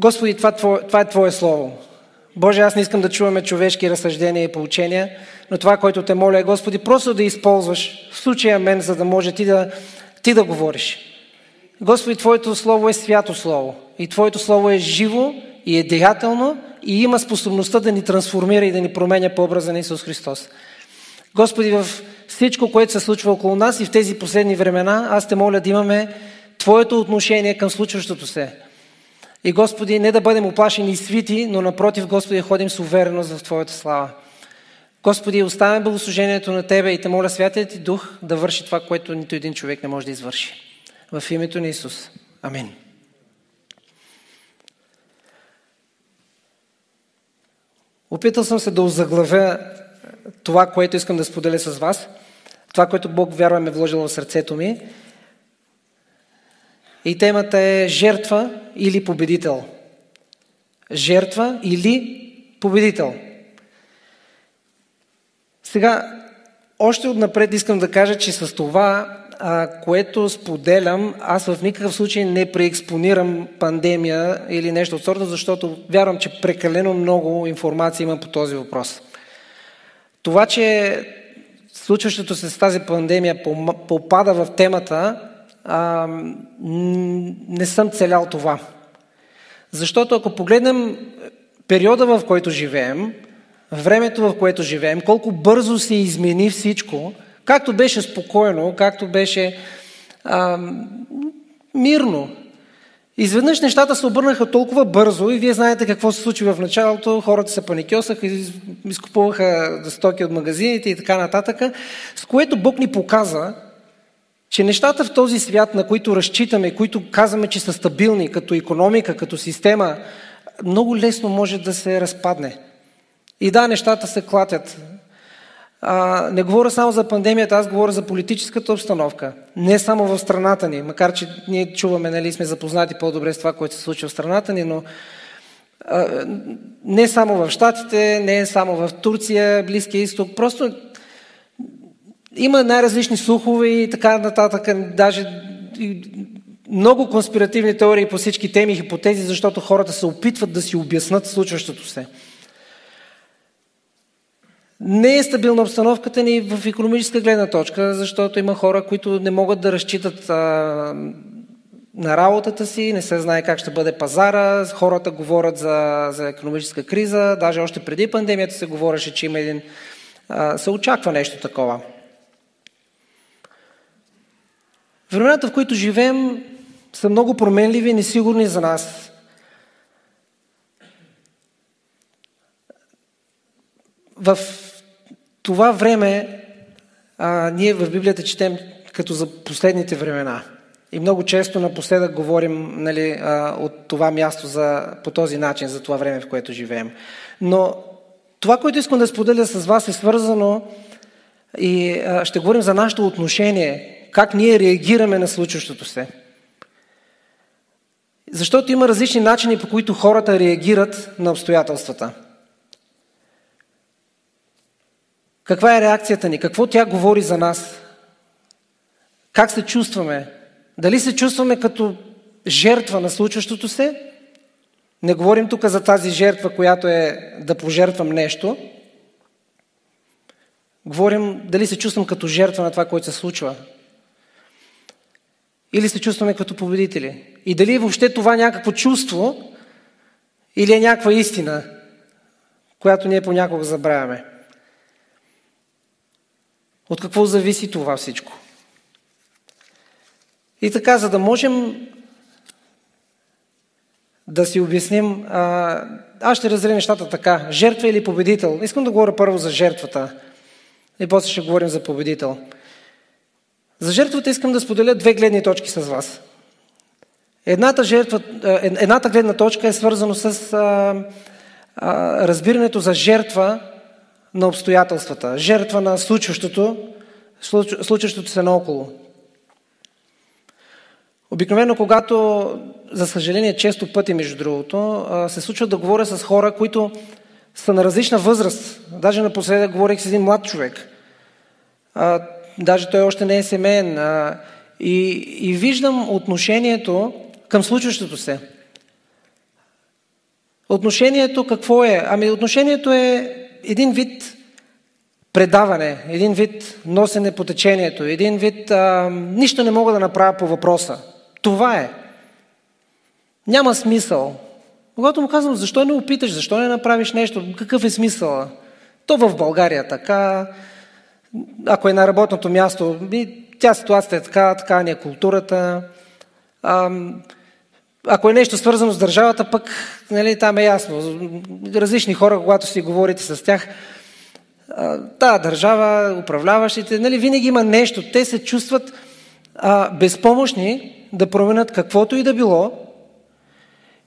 Господи, това, това е Твое Слово. Боже, аз не искам да чуваме човешки разсъждения и поучения, но това, което те моля е, Господи, просто да използваш в случая мен, за да може ти да, ти да говориш. Господи, Твоето Слово е свято Слово. И Твоето Слово е живо и е деятелно и има способността да ни трансформира и да ни променя по образа на Исус Христос. Господи, в всичко, което се случва около нас и в тези последни времена, аз те моля да имаме Твоето отношение към случващото се. И Господи, не да бъдем оплашени и свити, но напротив, Господи, ходим с увереност в Твоята слава. Господи, оставяме богослужението на Тебе и те моля Святият Ти Дух да върши това, което нито един човек не може да извърши. В името на Исус. Амин. Опитал съм се да озаглавя това, което искам да споделя с вас, това, което Бог вярвам е вложил в сърцето ми. И темата е жертва или победител. Жертва или победител. Сега, още отнапред искам да кажа, че с това, а, което споделям, аз в никакъв случай не преекспонирам пандемия или нещо от сорта, защото вярвам, че прекалено много информация има по този въпрос. Това, че случващото се с тази пандемия попада в темата, а, не съм целял това. Защото ако погледнем периода, в който живеем, времето, в което живеем, колко бързо се измени всичко, както беше спокойно, както беше а, мирно. Изведнъж нещата се обърнаха толкова бързо и вие знаете какво се случи в началото. Хората се паникьосаха, изкупуваха стоки от магазините и така нататък, с което Бог ни показа, че нещата в този свят, на които разчитаме, които казваме, че са стабилни, като економика, като система, много лесно може да се разпадне. И да, нещата се клатят. А, не говоря само за пандемията, аз говоря за политическата обстановка. Не само в страната ни, макар че ние чуваме, нали, сме запознати по-добре с това, което се случва в страната ни, но а, не само в Штатите, не само в Турция, Близкия изток, просто има най-различни слухове и така нататък, даже много конспиративни теории по всички теми и хипотези, защото хората се опитват да си обяснат случващото се. Не е стабилна обстановката ни в економическа гледна точка, защото има хора, които не могат да разчитат а, на работата си, не се знае как ще бъде пазара, хората говорят за, за економическа криза, даже още преди пандемията се говореше, че има един, а, се очаква нещо такова. Времената, в които живеем, са много променливи и несигурни за нас. В това време а, ние в Библията четем като за последните времена. И много често напоследък говорим нали, а, от това място за, по този начин, за това време, в което живеем. Но това, което искам да споделя с вас е свързано и а, ще говорим за нашето отношение как ние реагираме на случващото се. Защото има различни начини, по които хората реагират на обстоятелствата. Каква е реакцията ни? Какво тя говори за нас? Как се чувстваме? Дали се чувстваме като жертва на случващото се? Не говорим тук за тази жертва, която е да пожертвам нещо. Говорим дали се чувствам като жертва на това, което се случва. Или се чувстваме като победители? И дали е въобще това някакво чувство или е някаква истина, която ние понякога забравяме? От какво зависи това всичко? И така, за да можем да си обясним, а, аз ще разделя нещата така. Жертва или победител? Искам да говоря първо за жертвата. И после ще говорим за победител. За жертвата искам да споделя две гледни точки с вас. Едната, жертва, е, едната гледна точка е свързана с а, а, разбирането за жертва на обстоятелствата, жертва на случващото, случващото се наоколо. Обикновено, когато, за съжаление, често пъти, между другото, се случва да говоря с хора, които са на различна възраст. Даже напоследък говорих с един млад човек. Даже той още не е семейен. И, и виждам отношението към случващото се. Отношението какво е? Ами отношението е един вид предаване, един вид носене по течението, един вид а, нищо не мога да направя по въпроса. Това е. Няма смисъл. Когато му казвам, защо не опиташ, защо не направиш нещо, какъв е смисъл? То в България така, ако е на работното място, тя ситуацията е така, така ни е културата. Ако е нещо свързано с държавата, пък нали, там е ясно. Различни хора, когато си говорите с тях, та държава, управляващите, нали, винаги има нещо. Те се чувстват а, безпомощни да променят каквото и да било.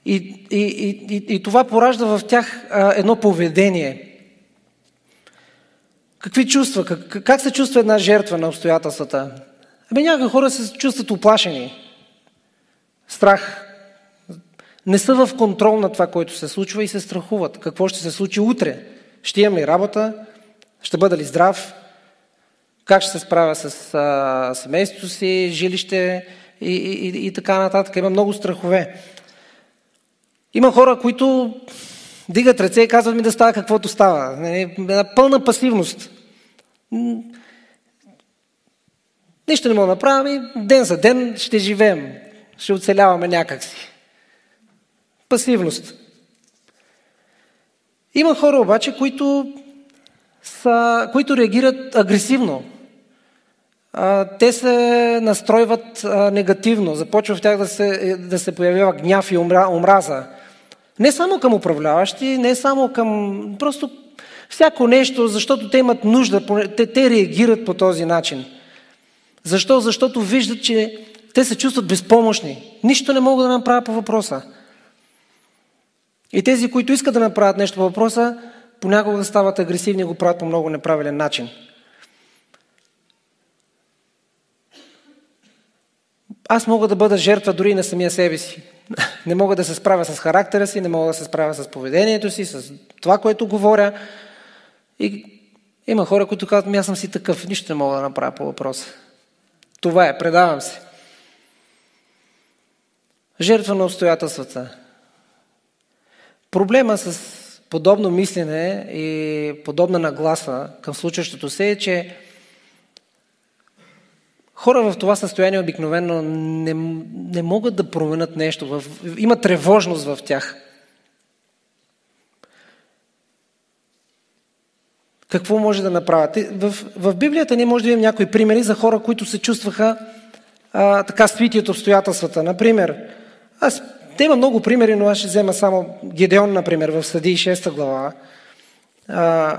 И, и, и, и, и това поражда в тях а, едно поведение. Какви чувства? Как, как се чувства една жертва на обстоятелствата? Ами някои хора се чувстват оплашени. Страх. Не са в контрол на това, което се случва и се страхуват. Какво ще се случи утре? Ще имам ли работа? Ще бъда ли здрав? Как ще се справя с а, семейството си, жилище и, и, и, и така нататък. Има много страхове. Има хора, които дигат ръце и казват ми да става каквото става. Една пълна пасивност. Нищо не мога да направим и ден за ден ще живеем. Ще оцеляваме някакси. Пасивност. Има хора обаче, които, са, които реагират агресивно. Те се настройват негативно. Започва в тях да се, да се появява гняв и омраза. Не само към управляващи, не само към... Просто всяко нещо, защото те имат нужда, те, те реагират по този начин. Защо? Защото виждат, че те се чувстват безпомощни. Нищо не могат да направят по въпроса. И тези, които искат да направят нещо по въпроса, понякога стават агресивни и го правят по много неправилен начин. Аз мога да бъда жертва дори на самия себе си. Не мога да се справя с характера си, не мога да се справя с поведението си, с това, което говоря. И има хора, които казват, ми аз съм си такъв, нищо не мога да направя по въпроса. Това е, предавам се. Жертва на обстоятелствата. Проблема с подобно мислене и подобна нагласа към случващото се е, че хора в това състояние обикновено не, не могат да променят нещо. В, има тревожност в тях. Какво може да направят? В, в Библията ние може да видим някои примери за хора, които се чувстваха а, така свити от обстоятелствата. Например, аз, те има много примери, но аз ще взема само Гедеон, например, в Съди 6 глава. А,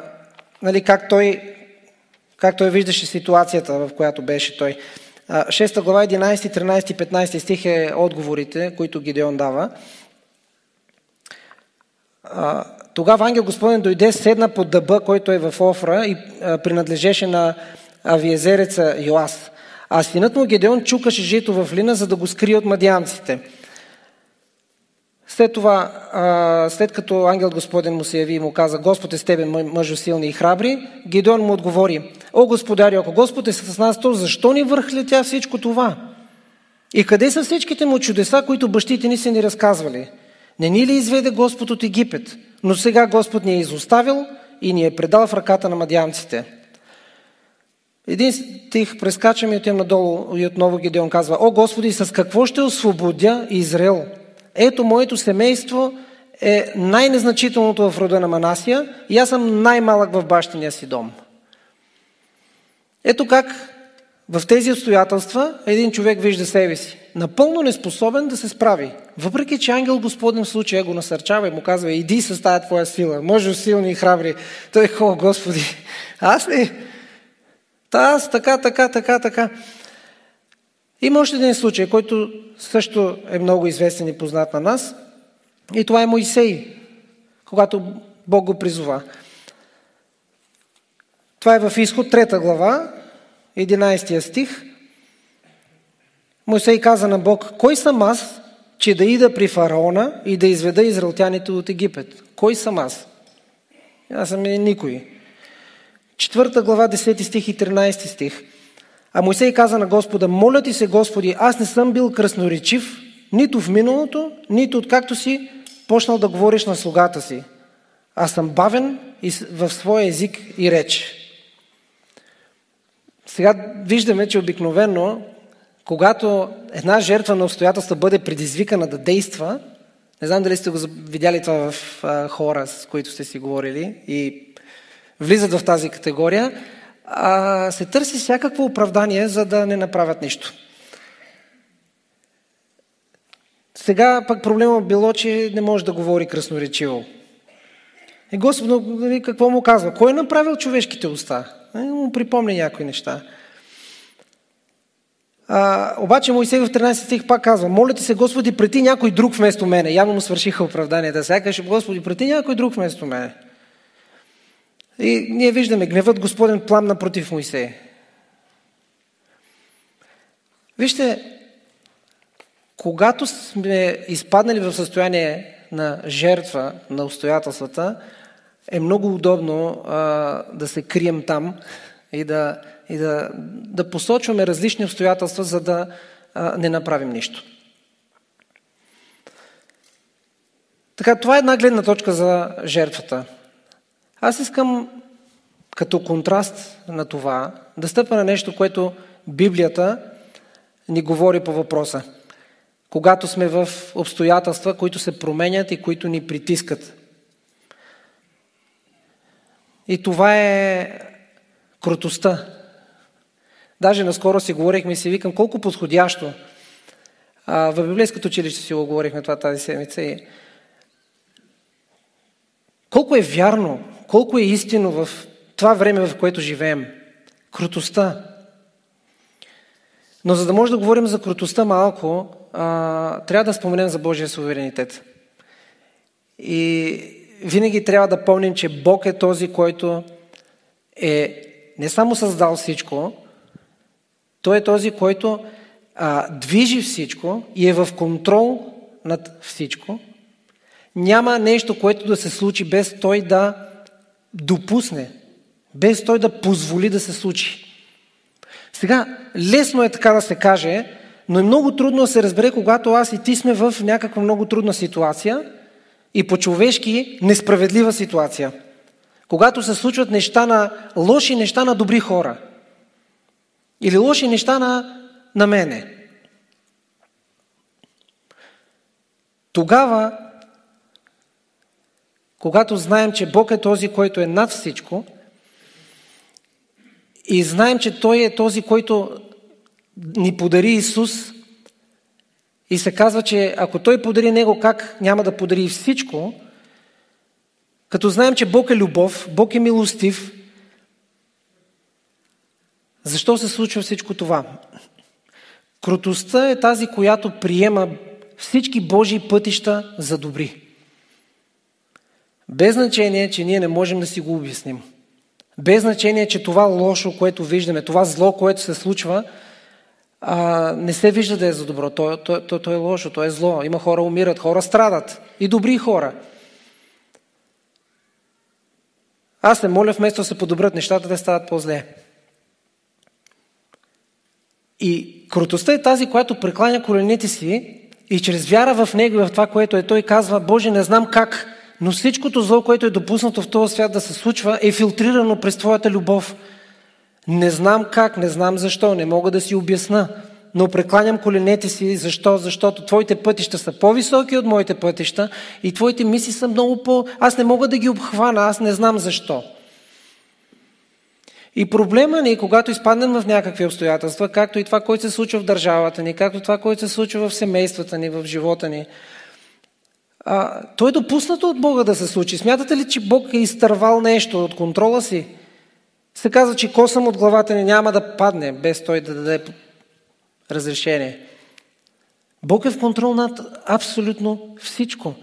нали, как той как той виждаше ситуацията, в която беше той. 6 глава, 11, 13, 15 стих е отговорите, които Гидеон дава. Тогава ангел Господен дойде, седна под дъба, който е в Офра и принадлежеше на авиезереца Йоас. А синът му Гедеон чукаше жито в лина, за да го скрие от мадианците. След това, след като ангел Господен му се яви и му каза, Господ е с тебе, мъжо силни и храбри, Гедеон му отговори, О, Господари, ако Господ е с нас, то защо ни върхлетя всичко това? И къде са всичките му чудеса, които бащите ни са ни разказвали? Не ни ли изведе Господ от Египет? Но сега Господ ни е изоставил и ни е предал в ръката на мадиамците. Един стих прескачаме и отивам надолу и отново Гедеон казва, О Господи, с какво ще освободя Израел? Ето моето семейство е най-незначителното в рода на Манасия и аз съм най-малък в бащиния си дом. Ето как в тези обстоятелства един човек вижда себе си. Напълно неспособен да се справи. Въпреки, че ангел Господен в случая го насърчава и му казва, иди с тази твоя сила, може силни и храбри. Той е хо, Господи, аз ли? Та аз така, така, така, така. Има още един случай, който също е много известен и познат на нас. И това е Моисей, когато Бог го призова. Това е в изход 3 глава, 11 стих. Моисей каза на Бог, кой съм аз, че да ида при фараона и да изведа израелтяните от Египет? Кой съм аз? Аз съм никой. Четвърта глава, 10 стих и 13 стих. А Моисей каза на Господа, моля ти се, Господи, аз не съм бил красноречив, нито в миналото, нито откакто си почнал да говориш на слугата си, а съм бавен в своя език и реч. Сега виждаме, че обикновено, когато една жертва на обстоятелства бъде предизвикана да действа, не знам дали сте го видяли това в хора, с които сте си говорили и влизат в тази категория, а, се търси всякакво оправдание, за да не направят нищо. Сега пък проблема било, че не може да говори красноречиво. И Господ нали, какво му казва? Кой е направил човешките уста? Е, му припомня някои неща. А, обаче Моисей в 13 стих пак казва, молите се Господи, прети някой друг вместо мене. Явно му свършиха оправданията. Сега каже, Господи, прети някой друг вместо мене. И ние виждаме, гневът Господен пламна против Моисей. Вижте, когато сме изпаднали в състояние на жертва на обстоятелствата, е много удобно а, да се крием там и да, и да, да посочваме различни обстоятелства, за да а, не направим нищо. Така, това е една гледна точка за жертвата. Аз искам като контраст на това да стъпа на нещо, което Библията ни говори по въпроса. Когато сме в обстоятелства, които се променят и които ни притискат. И това е крутостта. Даже наскоро си говорихме и си викам колко подходящо. А, в библейското училище си го говорихме това тази седмица. И... Колко е вярно, колко е истинно в това време, в което живеем. Крутостта. Но за да може да говорим за крутостта малко, а, трябва да споменем за Божия суверенитет. И винаги трябва да помним, че Бог е този, който е не само създал всичко, Той е този, който а, движи всичко и е в контрол над всичко. Няма нещо, което да се случи без Той да допусне, без Той да позволи да се случи. Сега, лесно е така да се каже, но е много трудно да се разбере, когато аз и ти сме в някаква много трудна ситуация – и по-човешки несправедлива ситуация. Когато се случват неща на лоши неща на добри хора. Или лоши неща на, на мене. Тогава, когато знаем, че Бог е този, който е над всичко, и знаем, че Той е този, който ни подари Исус, и се казва, че ако той подари него, как няма да подари всичко, като знаем, че Бог е любов, Бог е милостив, защо се случва всичко това? Крутостта е тази, която приема всички Божии пътища за добри. Без значение, че ние не можем да си го обясним. Без значение, че това лошо, което виждаме, това зло, което се случва, а, не се вижда да е за добро. То, то, то, то е лошо, то е зло. Има хора умират, хора страдат. И добри хора. Аз се моля вместо да се подобрят нещата, да стават по-зле. И крутостта е тази, която прекланя колените си и чрез вяра в Него и в това, което е Той казва, Боже, не знам как, но всичкото зло, което е допуснато в този свят да се случва, е филтрирано през Твоята любов – не знам как, не знам защо, не мога да си обясна, но прекланям коленете си. Защо? Защото твоите пътища са по-високи от моите пътища и твоите мисли са много по... Аз не мога да ги обхвана, аз не знам защо. И проблема ни, когато изпаднем в някакви обстоятелства, както и това, което се случва в държавата ни, както това, което се случва в семействата ни, в живота ни, а, то е допуснато от Бога да се случи. Смятате ли, че Бог е изтървал нещо от контрола си? се казва, че косъм от главата ни няма да падне, без той да даде разрешение. Бог е в контрол над абсолютно всичко.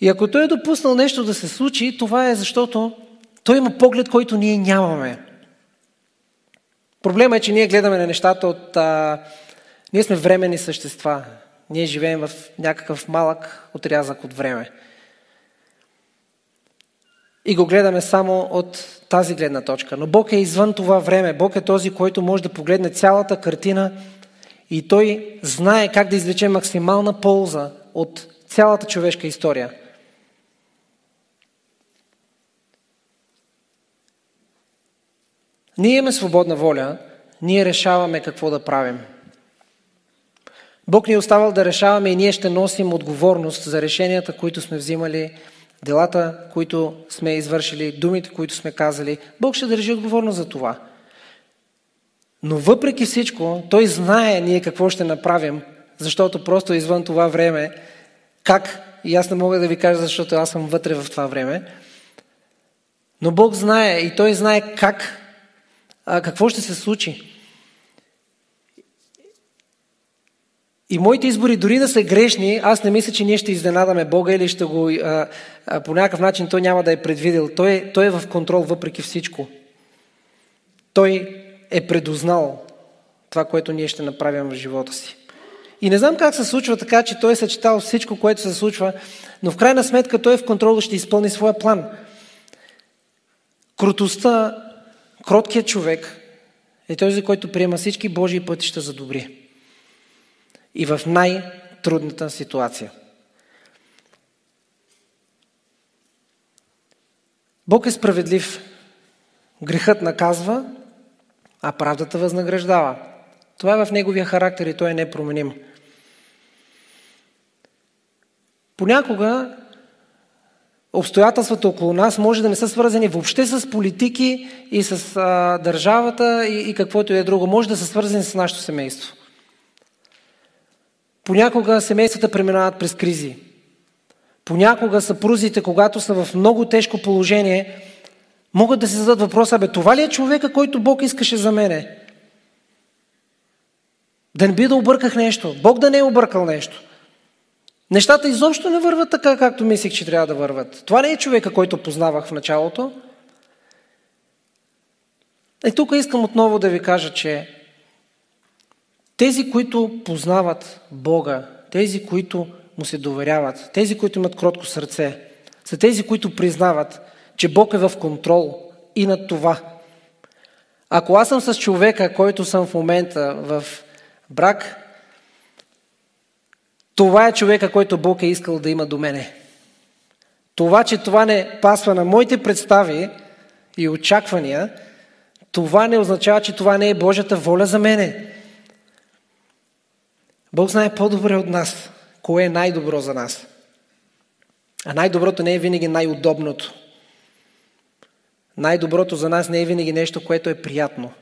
И ако Той е допуснал нещо да се случи, това е защото Той има поглед, който ние нямаме. Проблема е, че ние гледаме на нещата от... А... Ние сме временни същества. Ние живеем в някакъв малък отрязък от време. И го гледаме само от тази гледна точка. Но Бог е извън това време. Бог е този, който може да погледне цялата картина и Той знае как да извлече максимална полза от цялата човешка история. Ние имаме свободна воля, ние решаваме какво да правим. Бог ни е оставал да решаваме и ние ще носим отговорност за решенията, които сме взимали, делата, които сме извършили, думите, които сме казали. Бог ще държи отговорност за това. Но въпреки всичко, Той знае ние какво ще направим, защото просто извън това време, как, и аз не мога да ви кажа, защото аз съм вътре в това време, но Бог знае и Той знае как, какво ще се случи. И моите избори, дори да са грешни, аз не мисля, че ние ще изненадаме Бога или ще го а, а, по някакъв начин той няма да е предвидел. Той, той е в контрол въпреки всичко. Той е предузнал това, което ние ще направим в живота си. И не знам как се случва така, че той е съчетал всичко, което се случва, но в крайна сметка той е в контрол ще изпълни своя план. Крутостта, кроткият човек е този, който приема всички Божии пътища за добри и в най-трудната ситуация. Бог е справедлив. Грехът наказва, а правдата възнаграждава. Това е в неговия характер и той е непроменим. Понякога обстоятелствата около нас може да не са свързани въобще с политики и с а, държавата и, и каквото и е друго. Може да са свързани с нашето семейство. Понякога семействата преминават през кризи. Понякога съпрузите, когато са в много тежко положение, могат да се зададат въпроса, бе, това ли е човека, който Бог искаше за мене? Да не би да обърках нещо. Бог да не е объркал нещо. Нещата изобщо не върват така, както мислих, че трябва да върват. Това не е човека, който познавах в началото. И тук искам отново да ви кажа, че тези, които познават Бога, тези, които му се доверяват, тези, които имат кротко сърце, са тези, които признават, че Бог е в контрол и над това. Ако аз съм с човека, който съм в момента в брак, това е човека, който Бог е искал да има до мене. Това, че това не пасва на моите представи и очаквания, това не означава, че това не е Божията воля за мене. Бог знае по-добре от нас, кое е най-добро за нас. А най-доброто не е винаги най-удобното. Най-доброто за нас не е винаги нещо, което е приятно.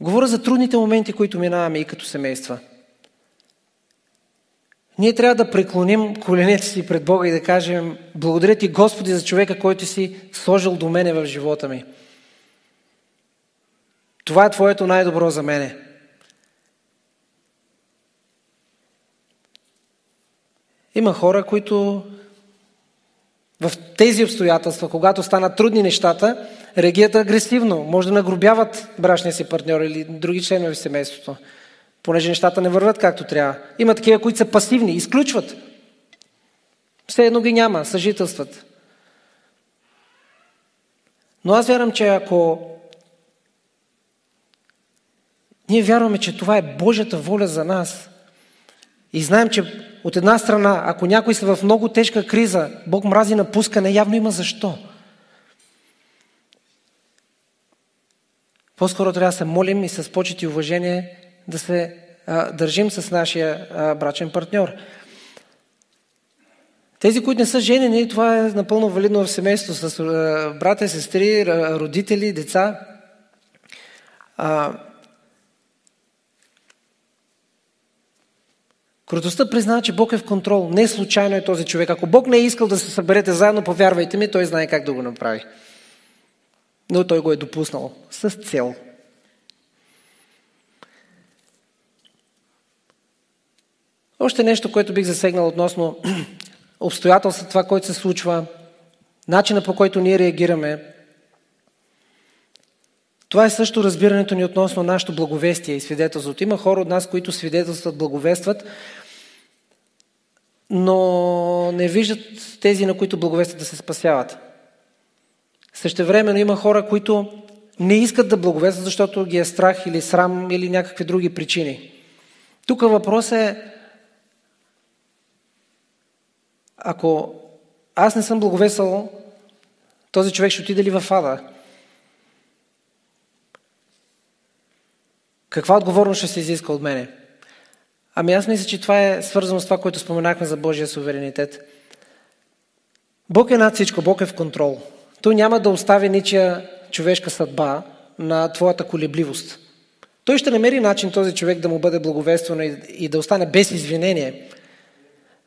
Говоря за трудните моменти, които минаваме и като семейства. Ние трябва да преклоним коленете си пред Бога и да кажем Благодаря ти, Господи, за човека, който си сложил до мене в живота ми. Това е Твоето най-добро за мене. Има хора, които в тези обстоятелства, когато станат трудни нещата, реагират агресивно. Може да нагробяват брашния си партньор или други членове в семейството, понеже нещата не върват както трябва. Има такива, които са пасивни, изключват. Все едно ги няма, съжителстват. Но аз вярвам, че ако ние вярваме, че това е Божията воля за нас и знаем, че от една страна, ако някой са в много тежка криза, Бог мрази напускане, явно има защо. По-скоро трябва да се молим и с почет и уважение да се а, държим с нашия а, брачен партньор. Тези, които не са женени, това е напълно валидно в семейство с а, брата, сестри, родители, деца. А, Крутостта признава, че Бог е в контрол. Не случайно е този човек. Ако Бог не е искал да се съберете заедно, повярвайте ми, той знае как да го направи. Но той го е допуснал с цел. Още нещо, което бих засегнал относно обстоятелствата, това, което се случва, начина по който ние реагираме. Това е също разбирането ни относно нашето благовестие и свидетелството. Има хора от нас, които свидетелстват, благовестват, но не виждат тези, на които благовестят да се спасяват. Същевременно има хора, които не искат да благовестват, защото ги е страх или срам или някакви други причини. Тук въпрос е ако аз не съм благовесал, този човек ще отиде ли в ада? Каква отговорност ще се изиска от мене? Ами аз мисля, че това е свързано с това, което споменахме за Божия суверенитет. Бог е над всичко, Бог е в контрол. Той няма да остави ничия човешка съдба на твоята колебливост. Той ще намери начин този човек да му бъде благовествано и да остане без извинение.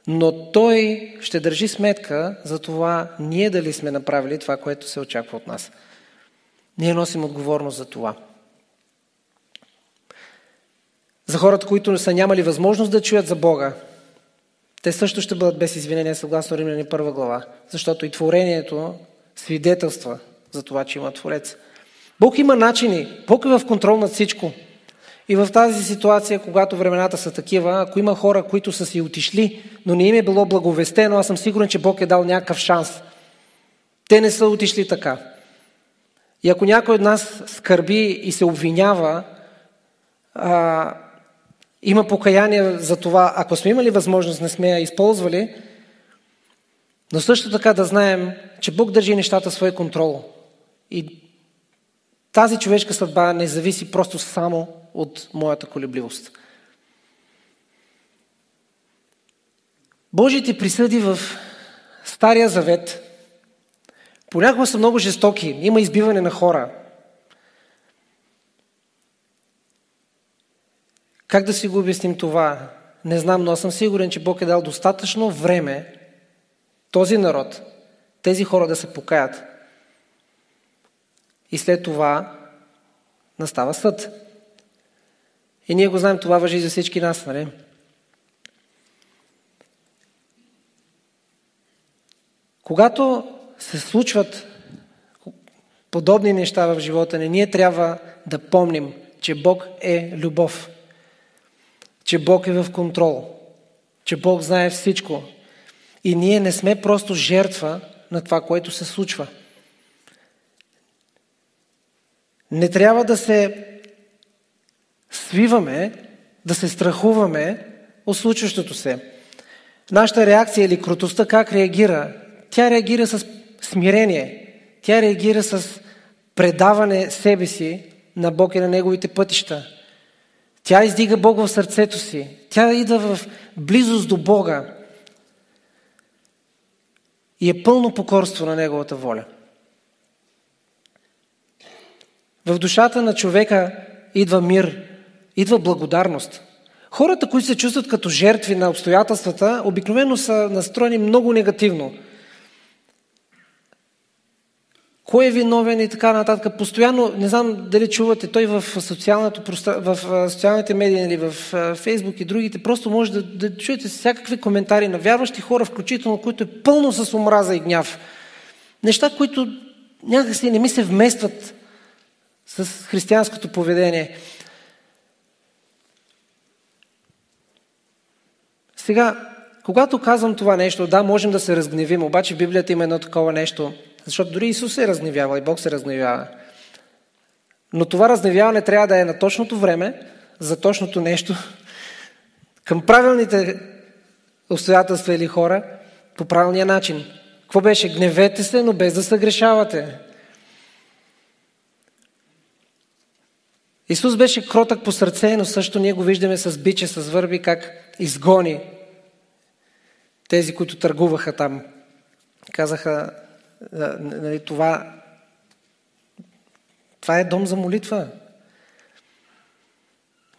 Но той ще държи сметка за това ние дали сме направили това, което се очаква от нас. Ние носим отговорност за това. За хората, които са нямали възможност да чуят за Бога, те също ще бъдат без извинение, съгласно Римляни първа глава, защото и творението свидетелства за това, че има Творец. Бог има начини. Бог е в контрол над всичко. И в тази ситуация, когато времената са такива, ако има хора, които са си отишли, но не им е било благовестено, аз съм сигурен, че Бог е дал някакъв шанс. Те не са отишли така. И ако някой от нас скърби и се обвинява, а, има покаяние за това, ако сме имали възможност, не сме я използвали, но също така да знаем, че Бог държи нещата в свой контрол. И тази човешка съдба не зависи просто само от моята колебливост. Божиите присъди в Стария Завет понякога са много жестоки. Има избиване на хора. Как да си го обясним това? Не знам, но аз съм сигурен, че Бог е дал достатъчно време този народ, тези хора да се покаят. И след това настава съд. И ние го знаем, това въжи за всички нас, нали? Когато се случват подобни неща в живота ни, ние трябва да помним, че Бог е любов, че Бог е в контрол, че Бог знае всичко. И ние не сме просто жертва на това, което се случва. Не трябва да се свиваме, да се страхуваме от случващото се. Нашата реакция или крутостта как реагира? Тя реагира с смирение. Тя реагира с предаване себе си на Бог и на Неговите пътища. Тя издига Бог в сърцето си. Тя идва в близост до Бога. И е пълно покорство на Неговата воля. В душата на човека идва мир, идва благодарност. Хората, които се чувстват като жертви на обстоятелствата, обикновено са настроени много негативно. Кой е виновен и така нататък. Постоянно, не знам дали чувате, той в, в социалните медии или в Фейсбук и другите, просто може да, да чуете всякакви коментари на вярващи хора, включително, които е пълно с омраза и гняв. Неща, които някакси не ми се вместват с християнското поведение. Сега, когато казвам това нещо, да, можем да се разгневим, обаче Библията има едно такова нещо, защото дори Исус се е разгневява и Бог се разгневява. Но това разгневяване трябва да е на точното време, за точното нещо, към правилните обстоятелства или хора, по правилния начин. Какво беше? Гневете се, но без да съгрешавате. Исус беше кротък по сърце, но също ние го виждаме с биче, с върби, как изгони тези, които търгуваха там. Казаха, нали, това, това е дом за молитва.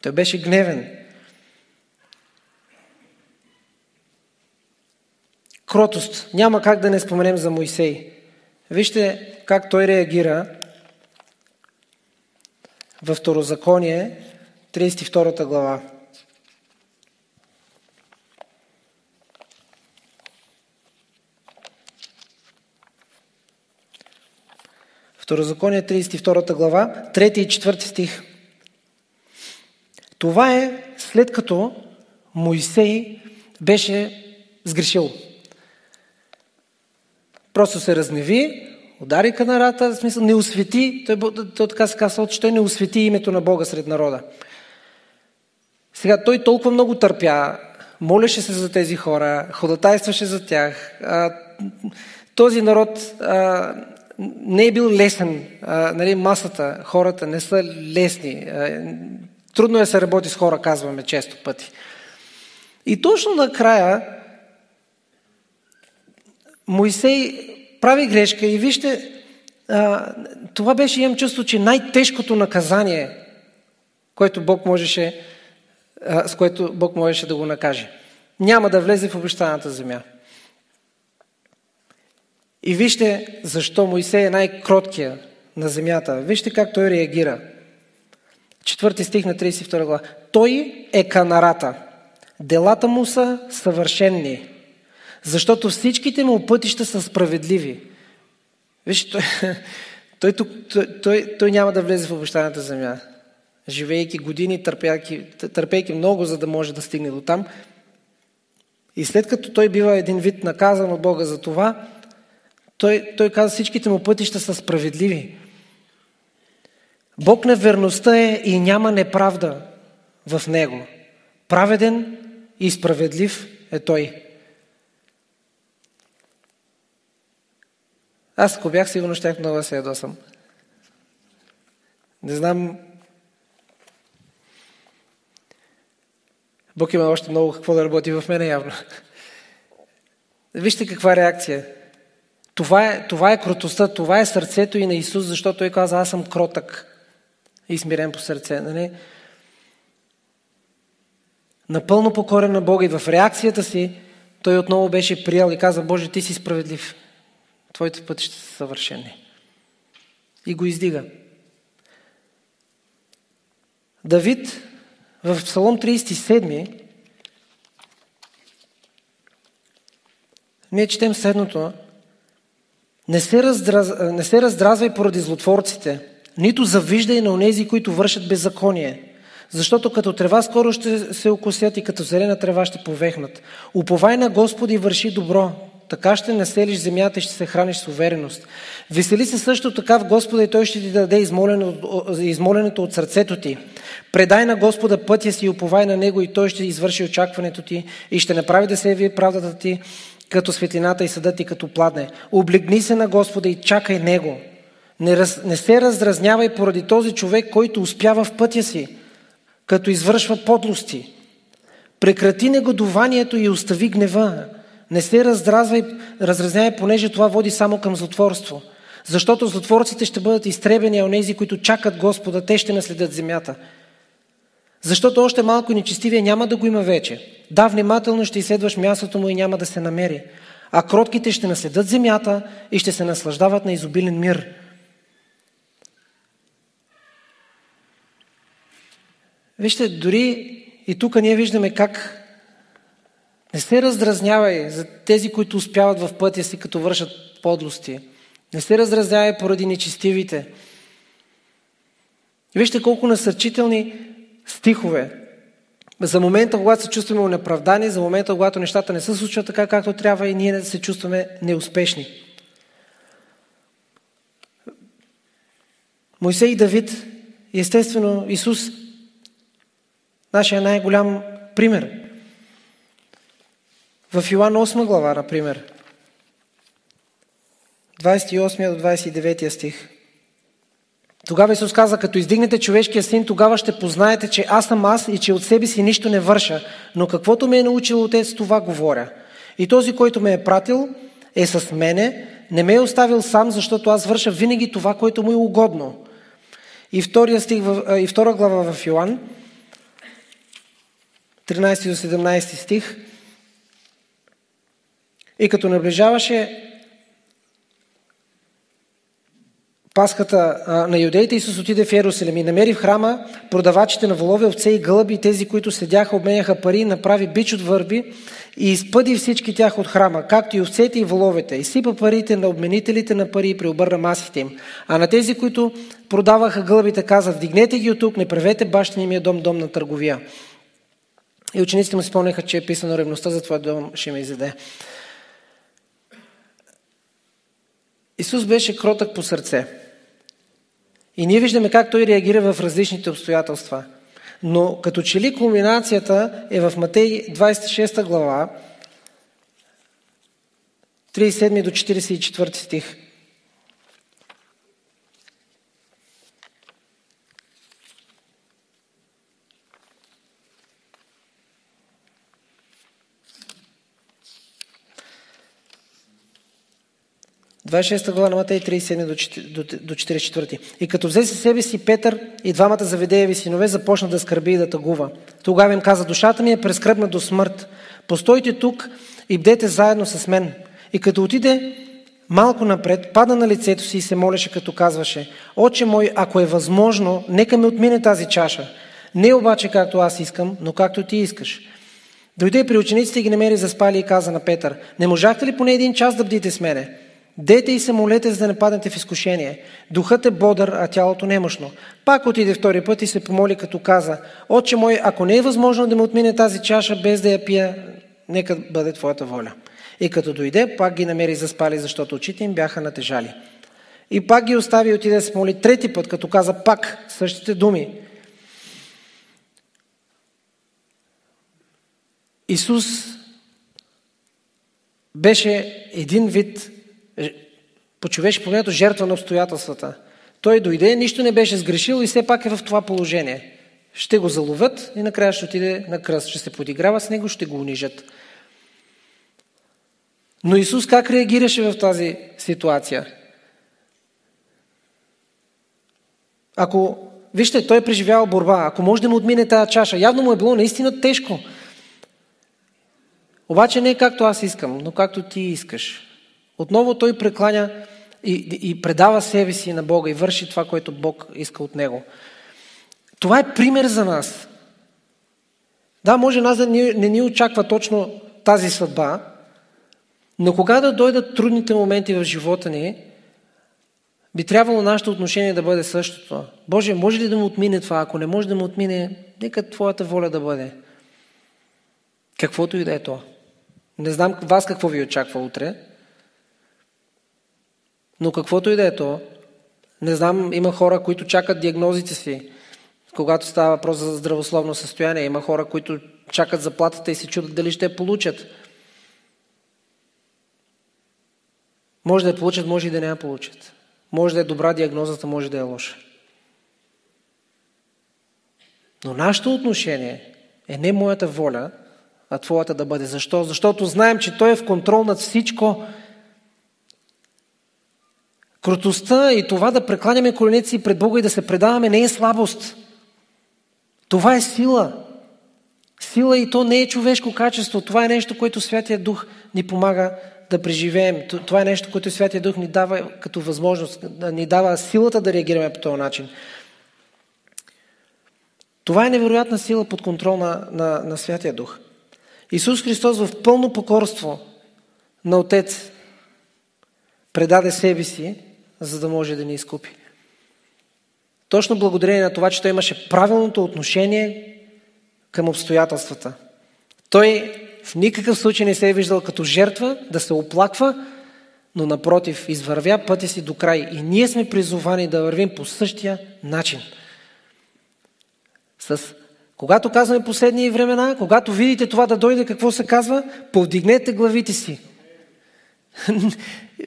Той беше гневен. Кротост. Няма как да не споменем за Моисей. Вижте как той реагира във Второзаконие, 32 глава. Второзаконие, 32 глава, 3 и 4 стих. Това е след като Моисей беше сгрешил. Просто се разневи, удари канарата, в смисъл не освети, той, той така се казва, че той не освети името на Бога сред народа. Сега той толкова много търпя молеше се за тези хора, ходатайстваше за тях. А, този народ а, не е бил лесен. А, нали, масата, хората не са лесни. А, трудно е да се работи с хора, казваме често пъти. И точно накрая Моисей прави грешка и вижте, а, това беше, имам чувство, че най-тежкото наказание, което Бог можеше, а, с което Бог можеше да го накаже. Няма да влезе в обещаната земя. И вижте защо Моисей е най-кроткия на земята. Вижте как той реагира. Четвърти стих на 32 глава. Той е канарата. Делата му са съвършенни, защото всичките му пътища са справедливи. Вижте, той, той, той, той, той няма да влезе в обещаната земя. Живейки години, търпейки, търпейки много, за да може да стигне до там. И след като той бива един вид наказан от Бога за това, той, той каза, всичките му пътища са справедливи. Бог на верността е и няма неправда в него. Праведен и справедлив е той. Аз ако бях сигурно, щях много да се ядосам. Не знам. Бог има още много какво да работи в мене явно. Вижте каква реакция. Това е, това е кротостта, това е сърцето и на Исус, защото Той каза, аз съм кротък и смирен по сърце. Нали? Напълно покорен на Бога и в реакцията си той отново беше приял и каза, Боже, ти си справедлив. Твоите пътища са съвършени. И го издига. Давид в Псалом 37 ние четем следното. Не се, раздраз... не се раздразвай поради злотворците, нито завиждай на онези, които вършат беззаконие. Защото като трева скоро ще се окосят и като зелена трева ще повехнат. Уповай на Господи и върши добро. Така ще населиш земята и ще се храниш с увереност. Весели се също така в Господа и Той ще ти даде измоленето от сърцето ти. Предай на Господа пътя си и уповай на Него и Той ще извърши очакването ти и ще направи да се яви правдата ти като светлината и съдът ти като пладне. Облегни се на Господа и чакай Него. Не, раз, не се раздразнявай поради този човек, който успява в пътя си, като извършва подлости. Прекрати негодованието и остави гнева. Не се раздразвай, разразнявай, понеже това води само към злотворство. Защото злотворците ще бъдат изтребени, а онези, които чакат Господа, те ще наследят земята. Защото още малко нечестивия няма да го има вече. Да, внимателно ще изследваш мястото му и няма да се намери. А кротките ще наследят земята и ще се наслаждават на изобилен мир. Вижте, дори и тук ние виждаме как не се раздразнявай за тези, които успяват в пътя си, като вършат подлости. Не се раздразнявай поради нечестивите. Вижте колко насърчителни стихове. За момента, когато се чувстваме неправдани, за момента, когато нещата не се случват така, както трябва и ние се чувстваме неуспешни. Мойсей и Давид, естествено Исус, нашия най-голям пример. В Йоан 8 глава, например, 28 до 29 стих. Тогава Исус каза, като издигнете човешкия син, тогава ще познаете, че аз съм аз и че от себе си нищо не върша, но каквото ме е научил Отец, това говоря. И този, който ме е пратил, е с мене, не ме е оставил сам, защото аз върша винаги това, което му е угодно. И, втория стих, и втора глава в Йоан, 13 до 17 стих. И като наближаваше Пасхата на юдеите, Исус отиде в Иерусалим и намери в храма продавачите на волове, овце и гълъби, тези, които седяха, обменяха пари, направи бич от върби и изпъди всички тях от храма, както и овцете и воловете. И парите на обменителите на пари и преобърна масите им. А на тези, които продаваха гълъбите, каза, вдигнете ги от тук, не правете бащиния ми дом, дом на търговия. И учениците му спомняха, че е писано ревността за твоя дом ще ме изеде. Исус беше кротък по сърце. И ние виждаме как той реагира в различните обстоятелства. Но като че ли кулминацията е в Матей 26 глава, 37 до 44 стих. 26 глава на Матей 37 до 44. И като взе със себе си Петър и двамата заведееви синове, започна да скърби и да тъгува. Тогава им каза, душата ми е прескръбна до смърт. Постойте тук и бдете заедно с мен. И като отиде малко напред, пада на лицето си и се молеше, като казваше, Отче мой, ако е възможно, нека ме отмине тази чаша. Не обаче както аз искам, но както ти искаш. Дойде при учениците и ги намери заспали и каза на Петър, не можахте ли поне един час да бдите с мене? Дете и се молете, за да не паднете в изкушение. Духът е бодър, а тялото немощно. Пак отиде втори път и се помоли, като каза, Отче мой, ако не е възможно да ме отмине тази чаша, без да я пия, нека бъде Твоята воля. И като дойде, пак ги намери заспали, защото очите им бяха натежали. И пак ги остави и отиде да се моли трети път, като каза пак същите думи. Исус беше един вид по човешки погледнато жертва на обстоятелствата. Той дойде, нищо не беше сгрешил и все пак е в това положение. Ще го заловят и накрая ще отиде на кръст. Ще се подиграва с него, ще го унижат. Но Исус как реагираше в тази ситуация? Ако, вижте, той е преживял борба, ако може да му отмине тази чаша, явно му е било наистина тежко. Обаче не както аз искам, но както ти искаш. Отново той прекланя и, и предава себе си на Бога и върши това, което Бог иска от него. Това е пример за нас. Да, може нас да не, не ни очаква точно тази съдба, но когато да дойдат трудните моменти в живота ни, би трябвало нашето отношение да бъде същото. Боже, може ли да му отмине това? Ако не може да му отмине, нека Твоята воля да бъде. Каквото и да е то. Не знам вас какво ви очаква утре, но каквото и да е то, не знам, има хора, които чакат диагнозите си, когато става въпрос за здравословно състояние. Има хора, които чакат заплатата и се чудят дали ще я получат. Може да я получат, може и да не я получат. Може да е добра диагнозата, може да е лоша. Но нашето отношение е не моята воля, а твоята да бъде. Защо? Защото знаем, че Той е в контрол над всичко Крутостта и това да прекланяме коленете си пред Бога и да се предаваме не е слабост. Това е сила. Сила и то не е човешко качество. Това е нещо, което Святия Дух ни помага да преживеем. Това е нещо, което Святия Дух ни дава като възможност, ни дава силата да реагираме по този начин. Това е невероятна сила под контрол на, на, на Святия Дух. Исус Христос в пълно покорство на Отец предаде себе си за да може да ни изкупи. Точно благодарение на това, че той имаше правилното отношение към обстоятелствата. Той в никакъв случай не се е виждал като жертва да се оплаква, но напротив, извървя пътя си до край. И ние сме призовани да вървим по същия начин. С, когато казваме последни времена, когато видите това да дойде, какво се казва? Повдигнете главите си.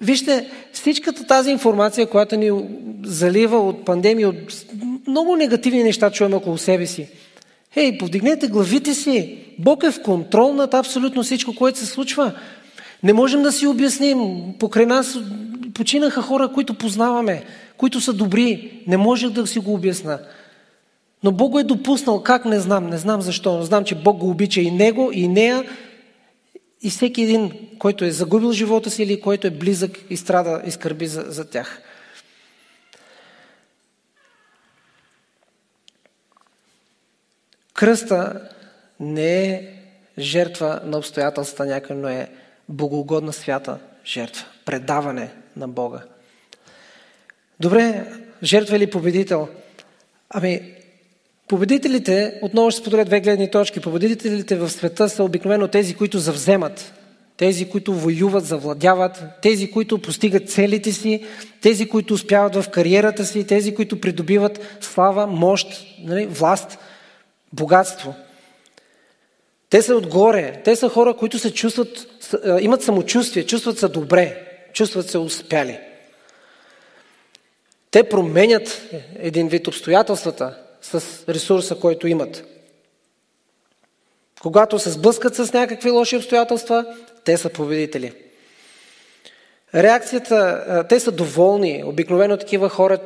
Вижте, всичката тази информация, която ни залива от пандемия, от много негативни неща чуваме около себе си. Хей, повдигнете главите си. Бог е в контрол над абсолютно всичко, което се случва. Не можем да си обясним. Покрай нас починаха хора, които познаваме, които са добри. Не можех да си го обясна. Но Бог го е допуснал. Как не знам? Не знам защо. Но знам, че Бог го обича и него, и нея, и всеки един, който е загубил живота си или който е близък и страда и скърби за, за тях. Кръста не е жертва на обстоятелствата някой, но е богоугодна свята жертва. Предаване на Бога. Добре, жертва или победител? Ами, Победителите, отново ще споделя две гледни точки, победителите в света са обикновено тези, които завземат, тези, които воюват, завладяват, тези, които постигат целите си, тези, които успяват в кариерата си, тези, които придобиват слава, мощ, нали, власт. богатство. Те са отгоре. Те са хора, които се чувстват, имат самочувствие, чувстват се добре, чувстват се успяли. Те променят един вид обстоятелствата с ресурса, който имат. Когато се сблъскат с някакви лоши обстоятелства, те са победители. Реакцията, те са доволни. Обикновено такива хора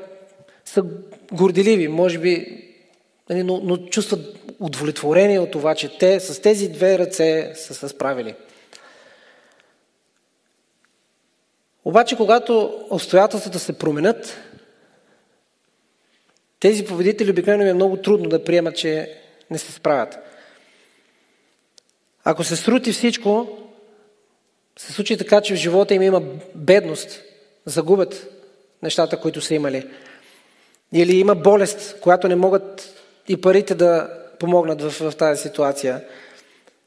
са горделиви, може би, нали, но, но чувстват удовлетворение от това, че те с тези две ръце са се справили. Обаче, когато обстоятелствата се променят, тези победители обикновено е много трудно да приемат, че не се справят. Ако се срути всичко, се случи така, че в живота им има бедност, загубят нещата, които са имали. Или има болест, която не могат и парите да помогнат в, в тази ситуация.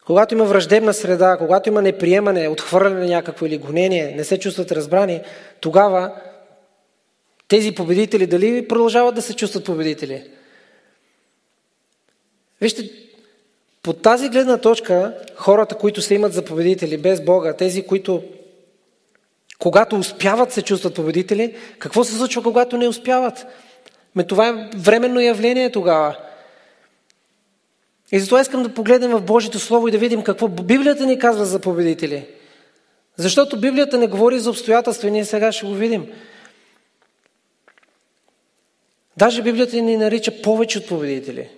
Когато има враждебна среда, когато има неприемане, отхвърляне някакво или гонение, не се чувстват разбрани, тогава тези победители дали продължават да се чувстват победители? Вижте, по тази гледна точка, хората, които се имат за победители без Бога, тези, които когато успяват се чувстват победители, какво се случва, когато не успяват? Ме това е временно явление тогава. И затова искам да погледнем в Божието Слово и да видим какво Библията ни казва за победители. Защото Библията не говори за обстоятелства и ние сега ще го видим. Даже Библията ни нарича повече от победители.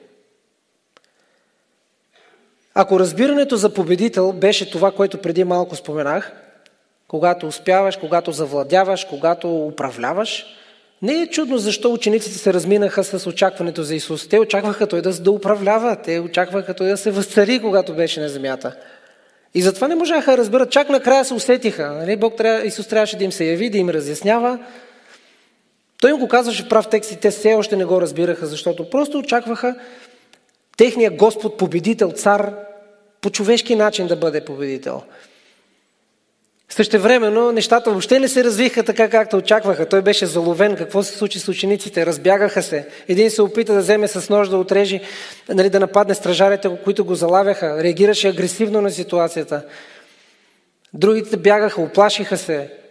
Ако разбирането за победител беше това, което преди малко споменах, когато успяваш, когато завладяваш, когато управляваш, не е чудно защо учениците се разминаха с очакването за Исус. Те очакваха Той да, да управлява, те очакваха Той да се възцари, когато беше на земята. И затова не можаха да разберат. Чак накрая се усетиха. Нали? Бог трябва, Исус трябваше да им се яви, да им разяснява. Той им го казваше прав текст и те все още не го разбираха, защото просто очакваха техния Господ, победител, цар, по човешки начин да бъде победител. Същевременно нещата въобще не се развиха така, както очакваха. Той беше заловен. Какво се случи с учениците? Разбягаха се. Един се опита да вземе с нож да отрежи, нали, да нападне стражарите, които го залавяха. Реагираше агресивно на ситуацията. Другите бягаха, оплашиха се.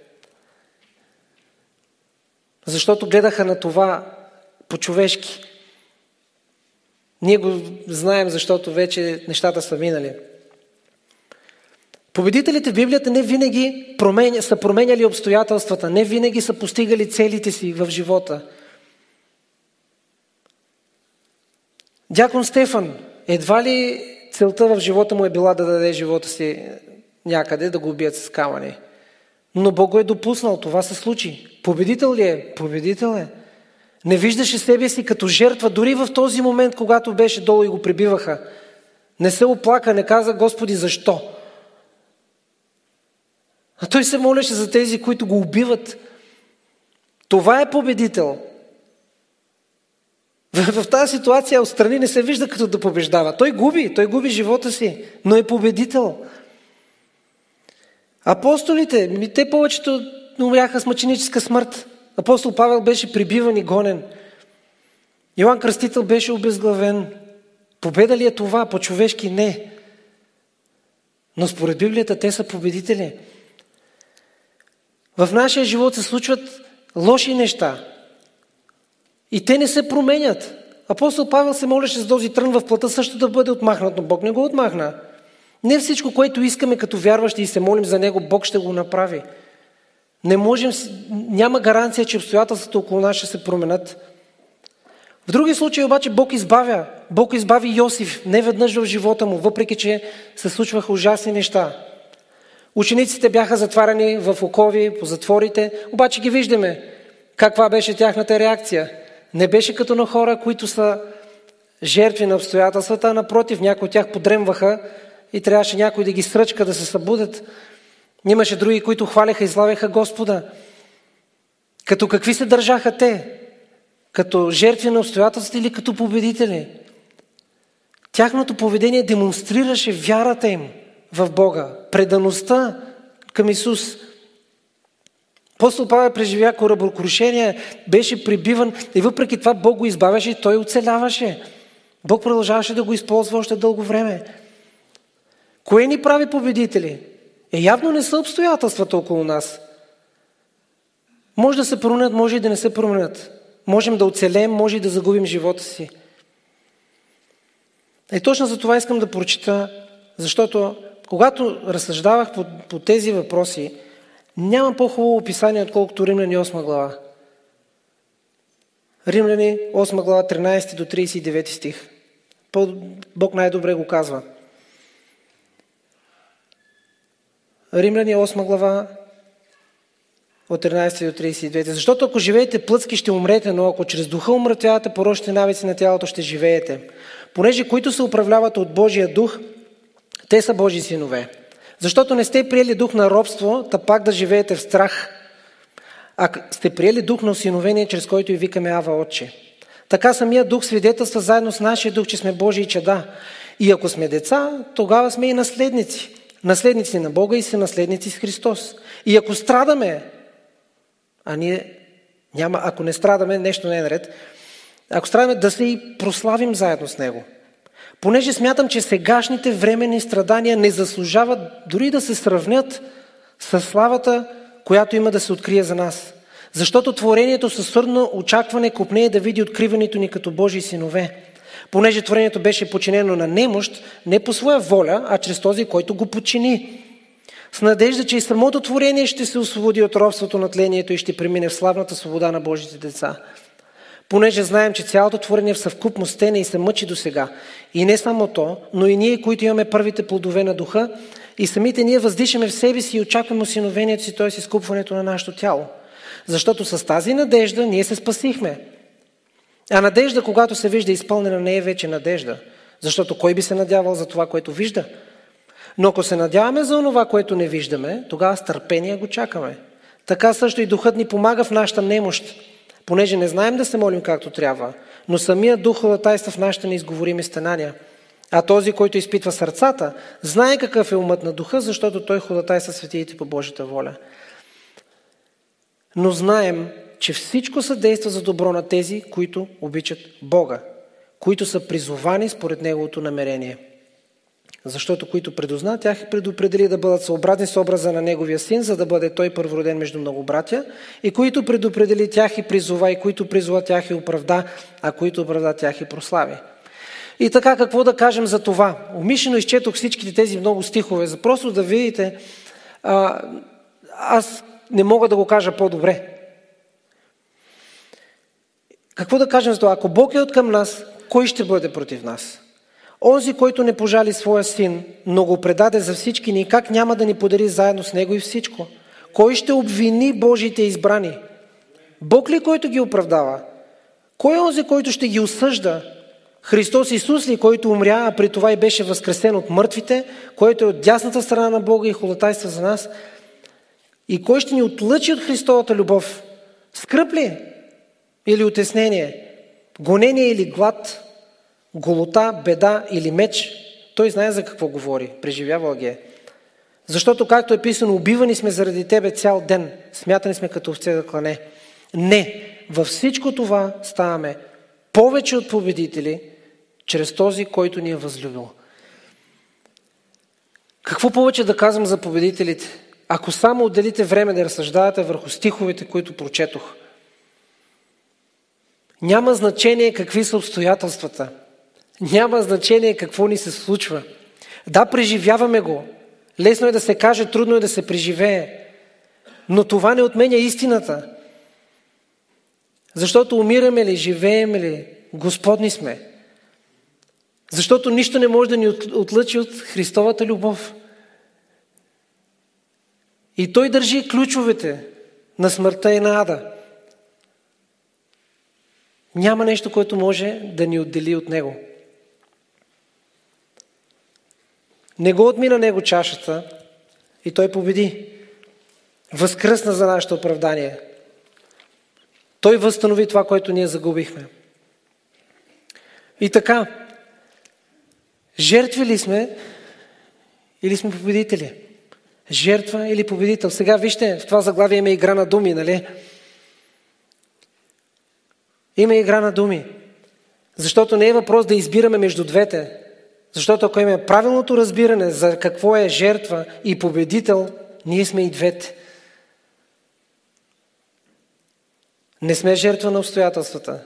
Защото гледаха на това по-човешки. Ние го знаем, защото вече нещата са минали. Победителите в Библията не винаги променя, са променяли обстоятелствата, не винаги са постигали целите си в живота. Дякон Стефан, едва ли целта в живота му е била да даде живота си някъде, да го убият с камъни. Но Бог го е допуснал, това се случи. Победител ли е? Победител е. Не виждаше себе си като жертва, дори в този момент, когато беше долу и го прибиваха. Не се оплака, не каза, Господи, защо? А той се молеше за тези, които го убиват. Това е победител. В, в тази ситуация отстрани не се вижда като да побеждава. Той губи, той губи живота си, но е победител. Апостолите, те повечето умряха с мъченическа смърт. Апостол Павел беше прибиван и гонен. Йоан Кръстител беше обезглавен. Победа ли е това? По-човешки не. Но според Библията те са победители. В нашия живот се случват лоши неща. И те не се променят. Апостол Павел се молеше с този трън в плата също да бъде отмахнат, но Бог не го отмахна. Не всичко, което искаме като вярващи и се молим за него, Бог ще го направи. Не можем, няма гаранция, че обстоятелствата около нас ще се променят. В други случаи обаче Бог избавя. Бог избави Йосиф не веднъж в живота му, въпреки че се случваха ужасни неща. Учениците бяха затваряни в окови, по затворите, обаче ги виждаме. Каква беше тяхната реакция? Не беше като на хора, които са жертви на обстоятелствата, а напротив, някои от тях подремваха и трябваше някой да ги сръчка да се събудят. Имаше други, които хваляха и славяха Господа. Като какви се държаха те? Като жертви на обстоятелствата или като победители? Тяхното поведение демонстрираше вярата им в Бога, предаността към Исус. Апостол Павел преживя корабокрушение, беше прибиван и въпреки това Бог го избавяше и той оцеляваше. Бог продължаваше да го използва още дълго време. Кое ни прави победители? Е, явно не са обстоятелствата около нас. Може да се променят, може и да не се променят. Можем да оцелем, може и да загубим живота си. И точно за това искам да прочита, защото когато разсъждавах по, по тези въпроси, няма по-хубаво описание, отколкото Римляни 8 глава. Римляни 8 глава 13 до 39 стих. Бог най-добре го казва. Римляни 8 глава от 13 до 39. Защото ако живеете плътски, ще умрете, но ако чрез духа умратявате порочните навици на тялото, ще живеете. Понеже които се управляват от Божия дух, те са Божи синове. Защото не сте приели дух на робство, та пак да живеете в страх, а сте приели дух на осиновение, чрез който и викаме Ава Отче. Така самия дух свидетелства заедно с нашия дух, че сме Божии чеда. И ако сме деца, тогава сме и наследници. Наследници на Бога и са наследници с Христос. И ако страдаме, а ние няма, ако не страдаме, нещо не е наред, ако страдаме, да се и прославим заедно с Него. Понеже смятам, че сегашните временни страдания не заслужават дори да се сравнят с славата, която има да се открие за нас. Защото творението със сърдно очакване купнее да види откриването ни като Божии синове. Понеже творението беше починено на немощ, не по своя воля, а чрез този, който го почини. С надежда, че и самото творение ще се освободи от робството на тлението и ще премине в славната свобода на Божите деца. Понеже знаем, че цялото творение в съвкупност стене и се мъчи до сега. И не само то, но и ние, които имаме първите плодове на духа, и самите ние въздишаме в себе си и очакваме осиновението си, т.е. изкупването на нашето тяло. Защото с тази надежда ние се спасихме. А надежда, когато се вижда изпълнена, не е вече надежда. Защото кой би се надявал за това, което вижда? Но ако се надяваме за това, което не виждаме, тогава с търпение го чакаме. Така също и Духът ни помага в нашата немощ, понеже не знаем да се молим както трябва, но самия Дух ходатайства в нашите неизговорими стенания. А този, който изпитва сърцата, знае какъв е умът на Духа, защото той ходатайства светиите по Божията воля. Но знаем, че всичко съдейства за добро на тези, които обичат Бога, които са призовани според Неговото намерение – защото които предозна, тях предопредели да бъдат съобразни с образа на Неговия син, за да бъде той първороден между много братя, и които предопредели тях и призова, и които призова тях и оправда, а които оправда тях и прослави. И така, какво да кажем за това? Умишлено изчетох всичките тези много стихове, за просто да видите, а, аз не мога да го кажа по-добре. Какво да кажем за това? Ако Бог е от към нас, кой ще бъде против нас? Онзи, който не пожали своя син, но го предаде за всички ни, как няма да ни подари заедно с него и всичко? Кой ще обвини Божиите избрани? Бог ли, който ги оправдава? Кой е онзи, който ще ги осъжда? Христос Исус ли, който умря, а при това и беше възкресен от мъртвите, който е от дясната страна на Бога и холотайства за нас? И кой ще ни отлъчи от Христовата любов? Скръп ли? Или отеснение? Гонение или глад? голота, беда или меч, той знае за какво говори, преживявал ги е. Защото, както е писано, убивани сме заради Тебе цял ден, смятани сме като овце да клане. Не, във всичко това ставаме повече от победители, чрез този, който ни е възлюбил. Какво повече да казвам за победителите? Ако само отделите време да разсъждавате върху стиховете, които прочетох. Няма значение какви са обстоятелствата. Няма значение какво ни се случва. Да, преживяваме го. Лесно е да се каже, трудно е да се преживее. Но това не отменя истината. Защото умираме ли, живеем ли, Господни сме. Защото нищо не може да ни отлъчи от Христовата любов. И Той държи ключовете на смъртта и на ада. Няма нещо, което може да ни отдели от Него. Не го отмина него чашата и той победи. Възкръсна за нашето оправдание. Той възстанови това, което ние загубихме. И така, жертви ли сме или сме победители? Жертва или победител? Сега вижте, в това заглавие има игра на думи, нали? Има игра на думи. Защото не е въпрос да избираме между двете. Защото ако имаме правилното разбиране за какво е жертва и победител, ние сме и двете. Не сме жертва на обстоятелствата,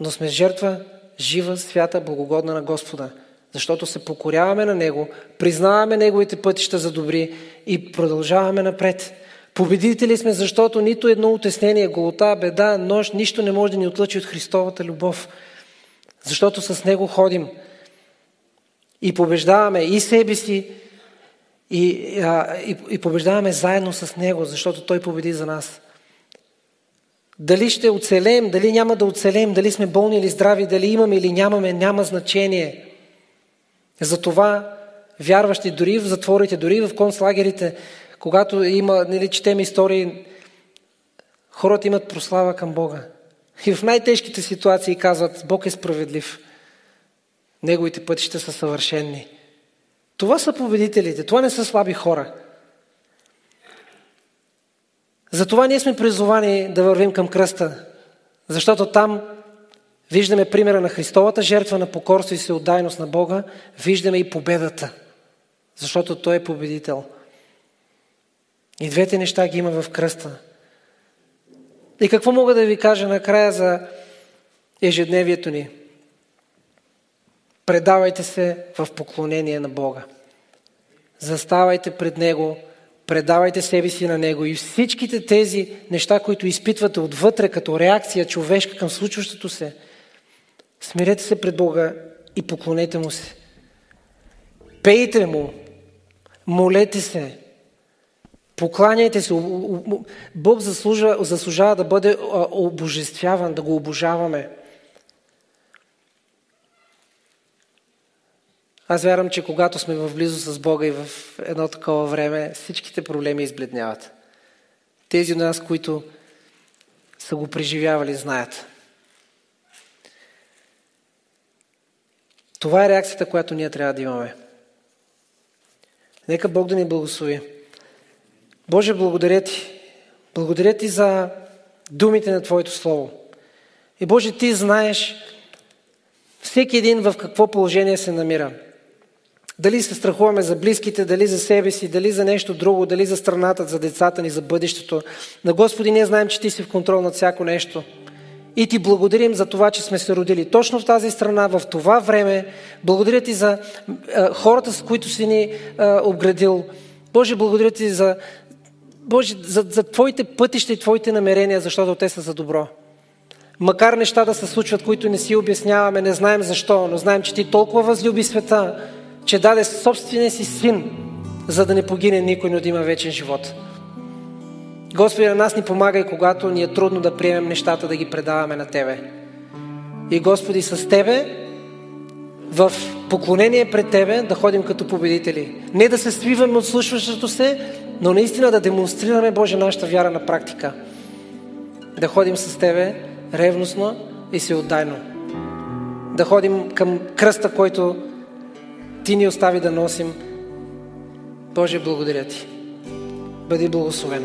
но сме жертва жива, свята, благогодна на Господа. Защото се покоряваме на Него, признаваме Неговите пътища за добри и продължаваме напред. Победители сме, защото нито едно утеснение, голота, беда, нощ, нищо не може да ни отлъчи от Христовата любов. Защото с Него ходим и побеждаваме и себе си, и, а, и, и побеждаваме заедно с Него, защото Той победи за нас. Дали ще оцелеем, дали няма да оцелеем, дали сме болни или здрави, дали имаме или нямаме, няма значение. Затова вярващи дори в затворите, дори в концлагерите, когато има, нали, четем истории, хората имат прослава към Бога. И в най-тежките ситуации казват, Бог е справедлив. Неговите пътища са съвършенни. Това са победителите, това не са слаби хора. Затова ние сме призовани да вървим към кръста, защото там виждаме примера на Христовата жертва на покорство и всеотдайност на Бога, виждаме и победата, защото Той е победител. И двете неща ги има в кръста. И какво мога да ви кажа накрая за ежедневието ни? Предавайте се в поклонение на Бога. Заставайте пред Него, предавайте себе си на Него и всичките тези неща, които изпитвате отвътре като реакция човешка към случващото се, смирете се пред Бога и поклонете Му се. Пейте Му, молете се, покланяйте се. Бог заслужа, заслужава да бъде обожествяван, да го обожаваме. Аз вярвам, че когато сме в близо с Бога и в едно такова време, всичките проблеми избледняват. Тези от нас, които са го преживявали, знаят. Това е реакцията, която ние трябва да имаме. Нека Бог да ни благослови. Боже, благодаря Ти. Благодаря Ти за думите на Твоето Слово. И Боже, Ти знаеш всеки един в какво положение се намира. Дали се страхуваме за близките, дали за себе си, дали за нещо друго, дали за страната, за децата ни, за бъдещето. На Господи, ние знаем, че Ти си в контрол над всяко нещо. И Ти благодарим за това, че сме се родили точно в тази страна, в това време. Благодаря Ти за хората, с които си ни обградил. Боже, благодаря Ти за, Боже, за, за Твоите пътища и Твоите намерения, защото те са за добро. Макар неща да се случват, които не си обясняваме, не знаем защо, но знаем, че Ти толкова възлюби света, че даде собствения си син, за да не погине никой, но да има вечен живот. Господи, на нас ни помага и когато ни е трудно да приемем нещата, да ги предаваме на Тебе. И Господи, с Тебе, в поклонение пред Тебе, да ходим като победители. Не да се свиваме от слушващото се, но наистина да демонстрираме, Боже, нашата вяра на практика. Да ходим с Тебе ревностно и се отдайно. Да ходим към кръста, който ти ни остави да носим. Боже, благодаря Ти. Бъди благословен.